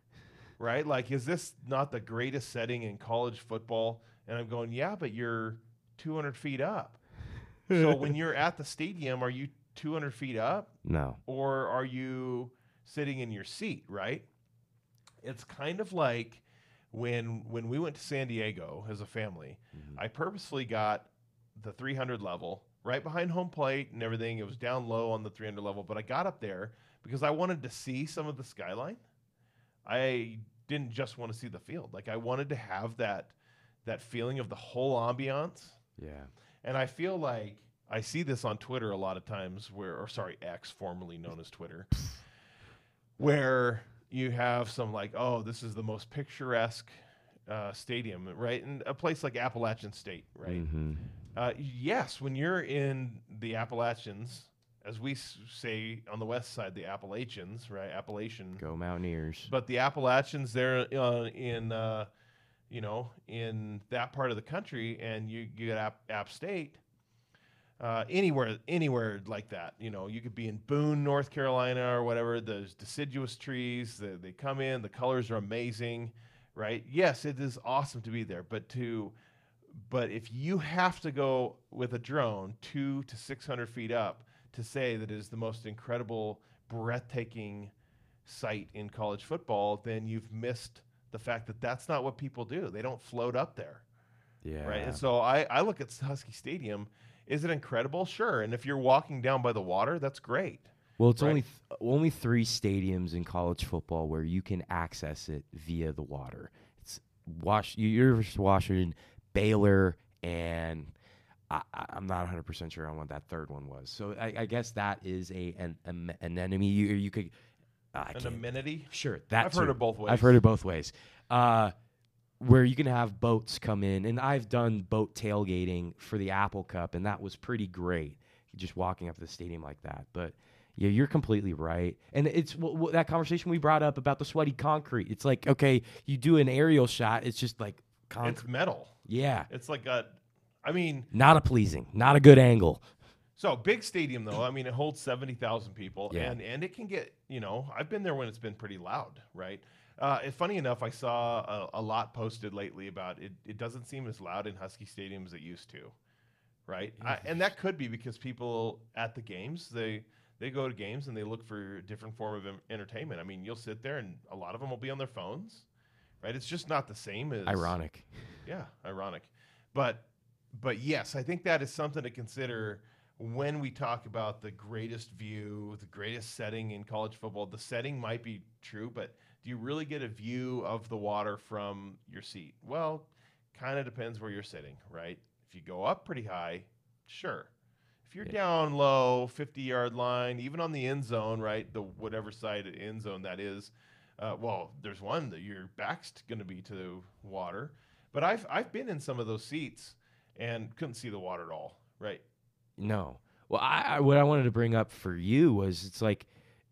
Right? Like is this not the greatest setting in college football? And I'm going, "Yeah, but you're 200 feet up." so when you're at the stadium, are you 200 feet up? No. Or are you sitting in your seat, right? It's kind of like when when we went to San Diego as a family, mm-hmm. I purposely got the 300 level right behind home plate and everything. It was down low on the 300 level, but I got up there because I wanted to see some of the skyline. I didn't just want to see the field. Like I wanted to have that that feeling of the whole ambiance. Yeah. And I feel like I see this on Twitter a lot of times where or sorry, X formerly known as Twitter where you have some like, oh, this is the most picturesque uh, stadium, right? And a place like Appalachian State, right? Mm-hmm. Uh, yes, when you're in the Appalachians as we s- say on the west side, the Appalachians, right? Appalachian. Go Mountaineers. But the Appalachians, they're uh, in, uh, you know, in that part of the country, and you you get App, App State. Uh, anywhere, anywhere like that, you know, you could be in Boone, North Carolina, or whatever. There's deciduous trees. They, they come in. The colors are amazing, right? Yes, it is awesome to be there, but to, but if you have to go with a drone two to six hundred feet up to say that it is the most incredible, breathtaking sight in college football, then you've missed the fact that that's not what people do. They don't float up there, Yeah. right? And so I, I look at Husky Stadium. Is it incredible? Sure. And if you're walking down by the water, that's great. Well, it's Right. only th- only three stadiums in college football where you can access it via the water. It's Wash University of Washington, Baylor, and I, I'm not 100 percent sure on what that third one was. So I, I guess that is a an, an, an enemy. You you could I An amenity. Sure, that I've heard it both ways. I've heard it both ways. Uh, where you can have boats come in, and I've done boat tailgating for the Apple Cup, and that was pretty great. Just walking up to the stadium like that, but yeah, you're completely right. And it's w- w- that conversation we brought up about the sweaty concrete. It's like okay, you do an aerial shot, it's just like concrete. It's metal. yeah, It's like a, I mean, not a pleasing, not a good angle. so big stadium though. I mean, it holds seventy thousand people, Yeah. and and it can get. You know, I've been there when it's been pretty loud, right? Uh, funny enough, I saw a, a lot posted lately about it. It doesn't seem as loud in Husky Stadium as it used to, right? I, and that could be because people at the games they they go to games and they look for a different form of em- entertainment. I mean, you'll sit there and a lot of them will be on their phones, right? It's just not the same as Ironic. yeah, ironic. But but yes, I think that is something to consider when we talk about the greatest view, the greatest setting in college football. The setting might be true, but do you really get a view of the water from your seat? Well, kind of depends where you're sitting, right? If you go up pretty high, sure. If you're Yeah. down low, 50 yard line, even on the end zone, right? The whatever side of end zone that is, uh, well, there's one that your back's going to be to the water. But I've I've been in some of those seats and couldn't see the water at all. Right? No. Well, I, I what I wanted to bring up for you was it's like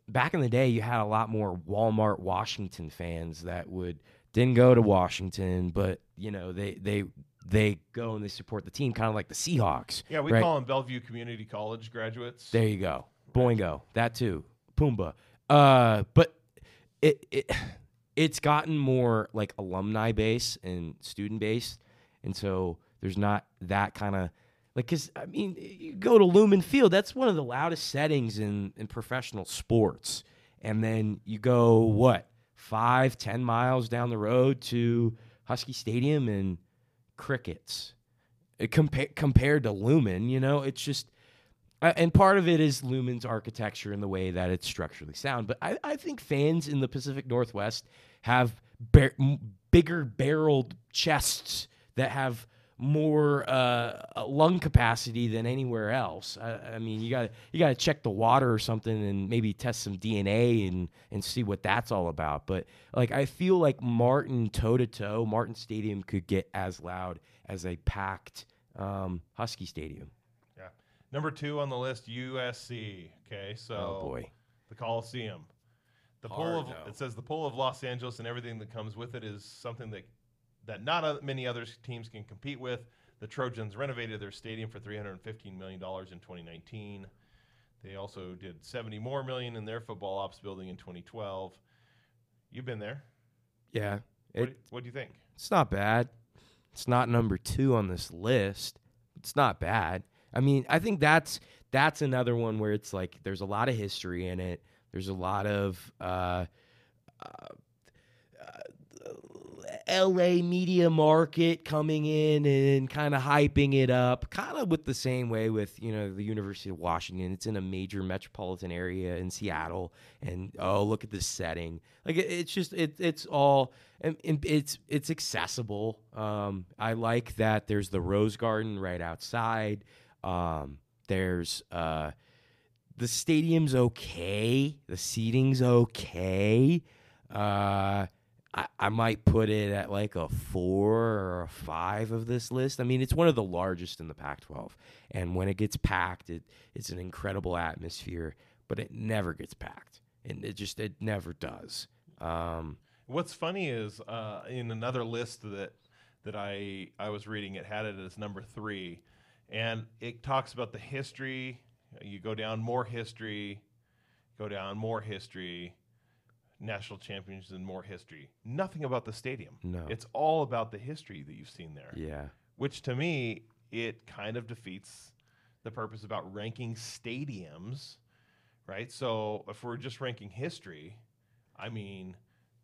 back in the day you had a lot more Walmart Washington fans that would didn't go to Washington, but you know they they they go and they support the team, kind of like the Seahawks. Yeah, we right? call them Bellevue Community College graduates. There you go, Boingo, that too, Pumbaa. Uh, but it it it's gotten more like alumni base and student based, and so there's not that kind of like because I mean you go to Lumen Field, that's one of the loudest settings in in professional sports, and then you go what five ten miles down the road to Husky Stadium and crickets. It compa- compared to Lumen, you know, it's just uh, and part of it is Lumen's architecture and the way that it's structurally sound. But I, I think fans in the Pacific Northwest have bar- bigger barreled chests that have more uh, uh, lung capacity than anywhere else. I, I mean, you got you got to check the water or something and maybe test some DNA and and see what that's all about. But like, I feel like Martin toe to toe, Martin Stadium could get as loud as a packed um, Husky Stadium. Yeah. Number two on the list, USC. Okay, so Oh boy. the Coliseum. The pull of no. it says the pull of Los Angeles and everything that comes with it is something that that not many other teams can compete with. The Trojans renovated their stadium for 315 million dollars in 2019. They also did 70 more million in their football ops building in 2012. You've been there. Yeah. What, It, do, what do you think? it's not bad. It's not number two on this list. It's not bad. I mean, I think that's that's another one where it's like there's a lot of history in it. There's a lot of uh, LA media market coming in and kind of hyping it up, kind of with the same way with you know the University of Washington. It's in a major metropolitan area in Seattle, and oh look at this setting. Like it, it's just it, it's all and, and it's it's accessible. Um, I like that. There's the Rose Garden right outside. Um, there's uh, the stadium's okay. The seating's okay. Uh, I, I might put it at like a four or a five of this list. I mean, it's one of the largest in the Pac-12, and when it gets packed, it it's an incredible atmosphere. But it never gets packed, and it just it never does. Um, What's funny is uh, in another list that that I I was reading, it had it as number three, and it talks about the history. You go down more history, go down more history, national champions and more history. Nothing about the stadium. No. it's all about the history that you've seen there. yeah, Which to me, it kind of defeats the purpose about ranking stadiums, right? So if we're just ranking history, I mean,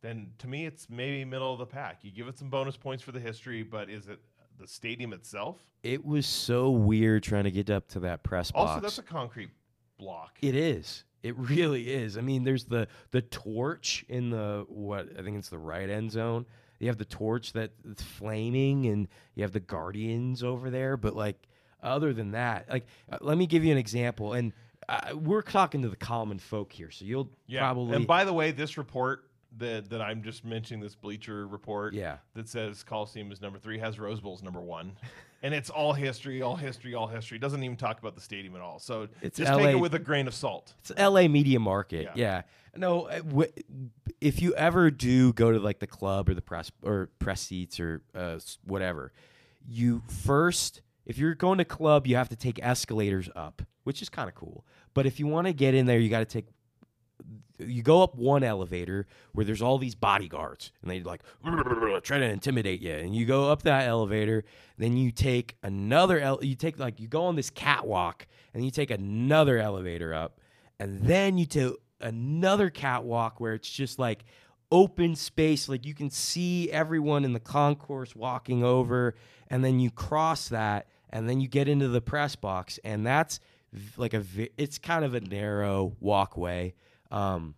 then to me it's maybe middle of the pack. You give it some bonus points for the history, but is it the stadium itself? it was so weird trying to get up to that press box. Also, that's a concrete block. It is. It really is. I mean, there's the the torch in the what I think it's the right end zone. You have the torch that's flaming, and you have the guardians over there. But like, other than that, like, uh, let me give you an example. And uh, we're talking to the common folk here, so you'll yeah. probably And by the way, this report that that I'm just mentioning, this Bleacher report, yeah. that says Coliseum is number three has Rose Bowl's number one, and it's all history, all history, all history. It doesn't even talk about the stadium at all. So It's just take it with a grain of salt. It's L.A. media market. Yeah. Yeah. No, uh, if you ever do go to like the club or the press or press seats or uh, whatever, you first, if you're going to club, you have to take escalators up, which is kind of cool. But if you want to get in there, you got to take. You go up one elevator where there's all these bodyguards, and they like try to intimidate you. And you go up that elevator, then you take another. El- you take like you go on this catwalk, and you take another elevator up, and then you take another catwalk where it's just like open space like you can see everyone in the concourse walking over and then you cross that and then you get into the press box and that's like a it's kind of a narrow walkway um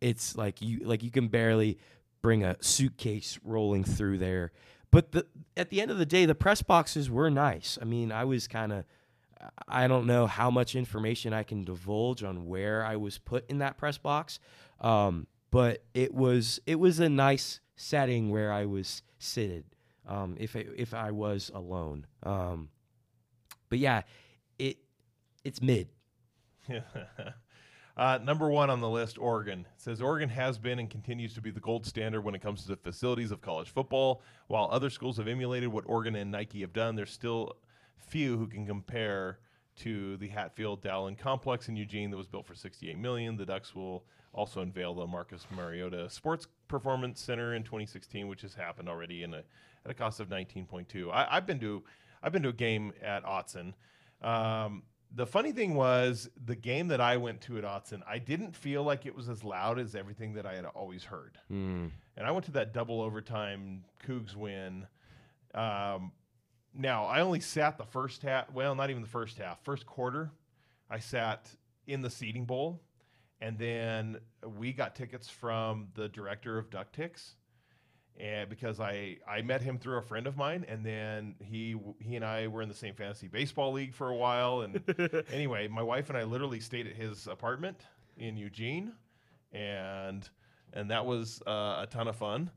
it's like you like you can barely bring a suitcase rolling through there but the at the end of the day the press boxes were nice i mean i was kind of I don't know how much information I can divulge on where I was put in that press box, um, but it was it was a nice setting where I was seated. Um, if I, if I was alone, um, but yeah, it it's mid. uh, number one on the list, Oregon. It says Oregon has been and continues to be the gold standard when it comes to the facilities of college football. While other schools have emulated what Oregon and Nike have done, there's still few who can compare to the Hatfield Dowlin complex in Eugene that was built for 68 million. The Ducks will also unveil the Marcus Mariota Sports Performance Center in 2016, which has happened already in a, at a cost of 19.2. I, I've been to I've been to a game at Autzen. Um, the funny thing was the game that I went to at Autzen, I didn't feel like it was as loud as everything that I had always heard. Mm. And I went to that double overtime Cougs win. Um, now I only sat the first half. Well, not even the first half. First quarter, I sat in the seating bowl, and then we got tickets from the director of Duck Ticks, and because I I met him through a friend of mine, and then he he and I were in the same fantasy baseball league for a while, and anyway, my wife and I literally stayed at his apartment in Eugene, and and that was uh, a ton of fun.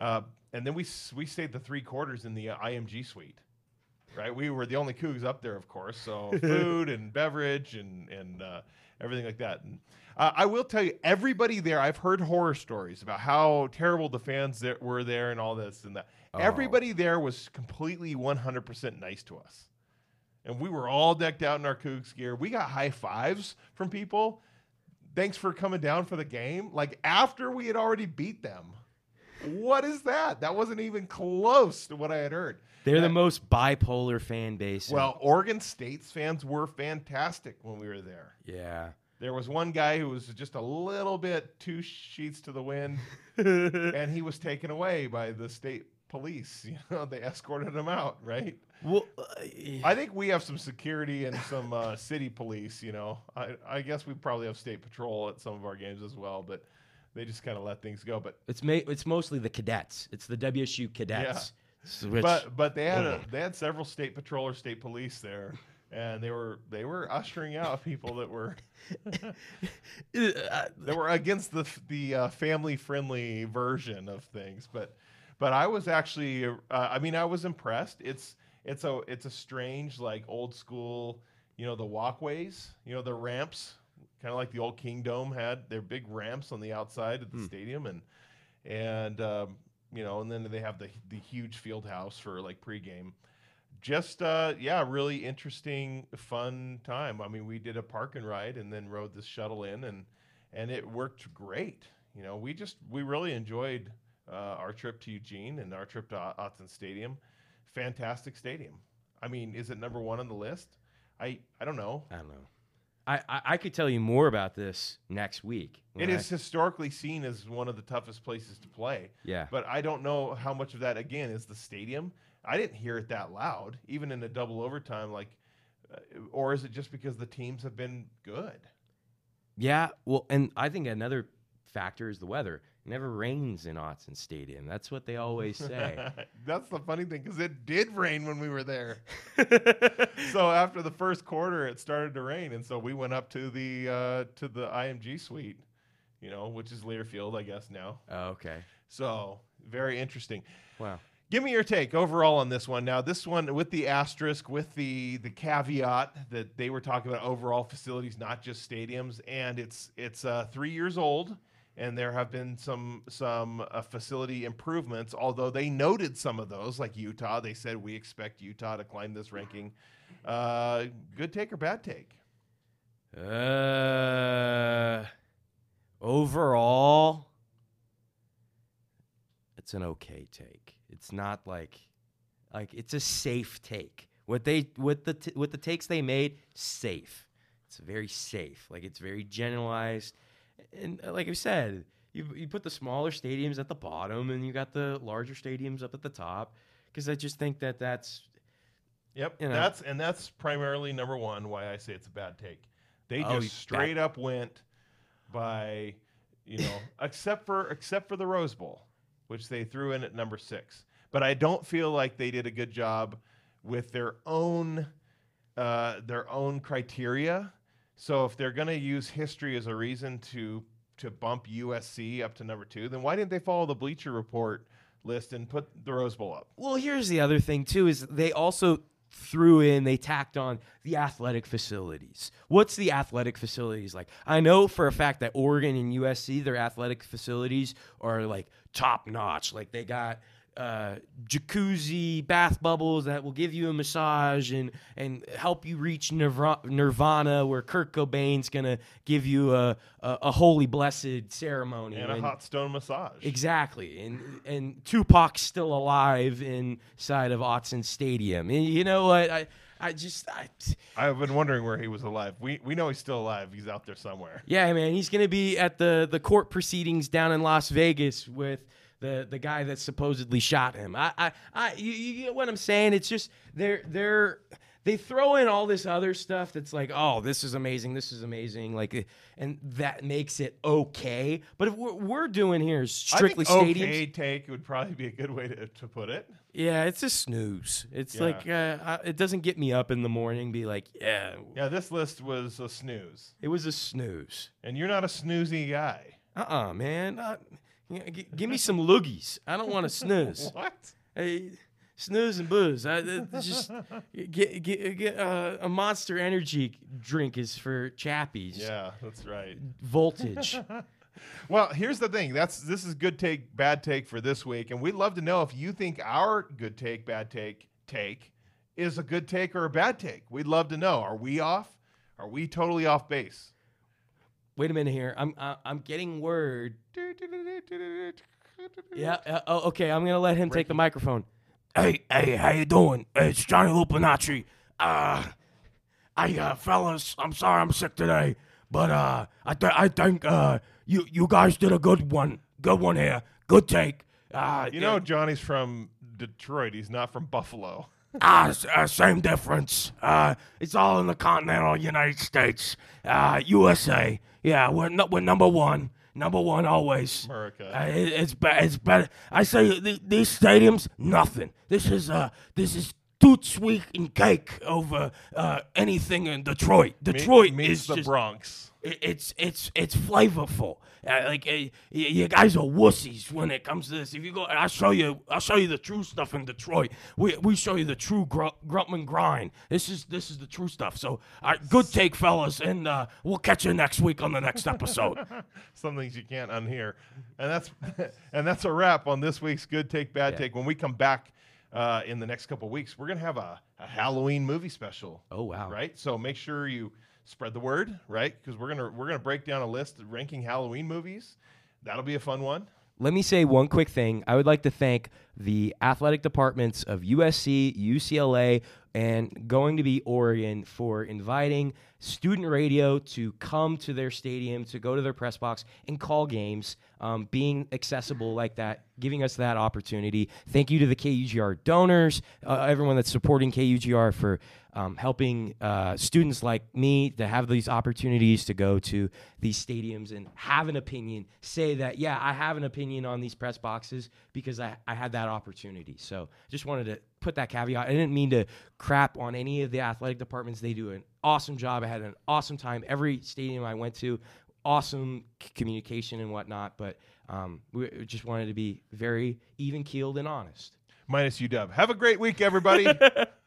Uh, and then we we stayed the three quarters in the uh, IMG suite, right? We were the only Cougs up there, of course. So food and beverage and and uh, everything like that. And uh, I will tell you, everybody there, I've heard horror stories about how terrible the fans that were there and all this and that. Oh. Everybody there was completely 100% nice to us. And we were all decked out in our Cougs gear. We got high fives from people. Thanks for coming down for the game. Like after we had already beat them. What is that? That wasn't even close to what I had heard. They're the most bipolar fan base. Well, Oregon State's fans were fantastic when we were there. yeah. There was one guy who was just a little bit two sheets to the wind, and he was taken away by the state police. You know, they escorted him out, right? Well, uh, I think we have some security and some uh, city police. You know, I, I guess we probably have state patrol at some of our games as well, but they just kind of let things go. But it's ma- it's mostly the cadets. It's the WSU cadets. S- which- but but they had a, they had several state patrol or state police there and they were they were ushering out people that were Uh, that were against the the uh, family friendly version of things. But but I was actually uh, I mean I was impressed. It's it's a it's a strange like old school you know the walkways you know the ramps kind of like the old Kingdome had their big ramps on the outside of the Hmm. stadium and and um, you know and then they have the the huge field house for like pregame. Just uh yeah really interesting fun time. I mean we did a park and ride and then rode this shuttle in and and it worked great. You know we just we really enjoyed uh, our trip to eugene and our trip to Au- stadium. Fantastic stadium. I mean is it number one on the list? I i don't know. I don't know. I, I, I could tell you more about this next week. it I- is historically seen as one of the toughest places to play yeah. but I don't know how much of that again is the stadium. I didn't hear it that loud, even in a double overtime. Like, uh, or is it just because the teams have been good? Yeah, well, and I think another factor is the weather. Never rains in Autzen Stadium. That's what they always say. That's the funny thing because it did rain when we were there. so after the first quarter, it started to rain, and so we went up to the uh, to the IMG suite, you know, which is Learfield, I guess now. oh, okay. So very interesting. Wow. Give me your take overall on this one. Now, this one with the asterisk, with the the caveat that they were talking about overall facilities, not just stadiums, and it's it's uh, three years old, and there have been some some uh, facility improvements. Although they noted some of those, like Utah, they said we expect Utah to climb this ranking. Uh, good take or bad take? Uh, overall, it's an okay take. It's not like, like it's a safe take. What they, what the, t- what the takes they made, safe. It's very safe. Like it's very generalized, and uh, like I said, you you put the smaller stadiums at the bottom, and you got the larger stadiums up at the top. Because I just think that that's Yep, You know. that's and that's primarily number one why I say it's a bad take. They Oh, just straight up went by, you know, except for except for the Rose Bowl, which they threw in at number six. But I don't feel like they did a good job with their own uh, their own criteria. So if they're going to use history as a reason to to bump USC up to number two, then why didn't they follow the Bleacher Report list and put the Rose Bowl up? Well, here's the other thing too is they also threw in they tacked on the athletic facilities. What's the athletic facilities like? I know for a fact that Oregon and USC their athletic facilities are like top notch. Like they got uh, jacuzzi, bath bubbles that will give you a massage and and help you reach nirva- nirvana, where Kurt Cobain's gonna give you a a, a holy blessed ceremony And a hot stone massage. Exactly, and and Tupac's still alive inside of Autzen Stadium. And you know what? I I just I, I've been wondering where he was alive. We we know he's still alive. He's out there somewhere. yeah, man, he's gonna be at the the court proceedings down in Las Vegas with the the guy that supposedly shot him. I I, I you, you get what I'm saying? It's just they're they're they throw in all this other stuff that's like, oh, this is amazing, this is amazing, like, and that makes it okay. But if we're, we're doing here is strictly I think stadiums. okay take would probably be a good way to, to put it. Yeah, it's a snooze. It's Yeah. like uh, I- it doesn't get me up in the morning. Be like, yeah, Yeah, this list was a snooze, it was a snooze. and you're not a snoozy guy. Uh, uh man, uh, g- give me some loogies. I don't want to snooze. What? hey, snooze and booze. I, just get get, get uh, a Monster Energy drink is for chappies. Yeah, that's right. Voltage. Well, here's the thing. That's this is good take, bad take for this week, and we'd love to know if you think our good take, bad take take is a good take or a bad take. We'd love to know. Are we off? Are we totally off base? Wait a minute here. I'm I, I'm getting word. Yeah. Uh, oh, okay. I'm gonna let him take the microphone. Hey, hey, how you doing? It's Johnny Lupinacci. Uh, I, uh, fellas, I'm sorry I'm sick today, but uh, I, th- I think uh, you you guys did a good one, good one here, good take. Uh, You know, Johnny's from Detroit. He's not from Buffalo. Ah, s- uh, same difference. Uh, it's all in the continental United States. Uh, USA. Yeah, we're no, we're number one. Number one always. America. Uh, it, it's be- it's better. I say th- these stadiums, nothing. This is uh, this is toot sweet and cake over uh, anything in Detroit. Me- Detroit means is the just Bronx. It- it's it's it's flavorful. Uh, like uh, you guys are wussies when it comes to this. If you go, I'll show you. I'll show you the true stuff in Detroit. We we show you the true gr- Gruntman grind. This is this is the true stuff. So, right, good take, fellas, and uh, we'll catch you next week on the next episode. Some things you can't unhear, and that's and that's a wrap on this week's good take bad Yeah. take. When we come back uh, in the next couple weeks, we're gonna have a, a Halloween movie special. Oh wow! right? So make sure you spread the word, right? Because we're gonna we're gonna break down a list of ranking Halloween movies. That'll be a fun one. Let me say one quick thing. I would like to thank the athletic departments of USC, UCLA, and going to be Oregon for inviting student radio to come to their stadium, to go to their press box and call games, um, being accessible like that, giving us that opportunity. Thank you to the KUGR donors, uh, everyone that's supporting KUGR for um, helping uh, students like me to have these opportunities to go to these stadiums and have an opinion, say that, yeah, I have an opinion on these press boxes because I, I had that opportunity. So just wanted to put that caveat. I didn't mean to crap on any of the athletic departments. They do an awesome job. I had an awesome time. Every stadium I went to, awesome c- communication and whatnot. But um, we we just wanted to be very even keeled and honest. Minus UW. Have a great week, everybody.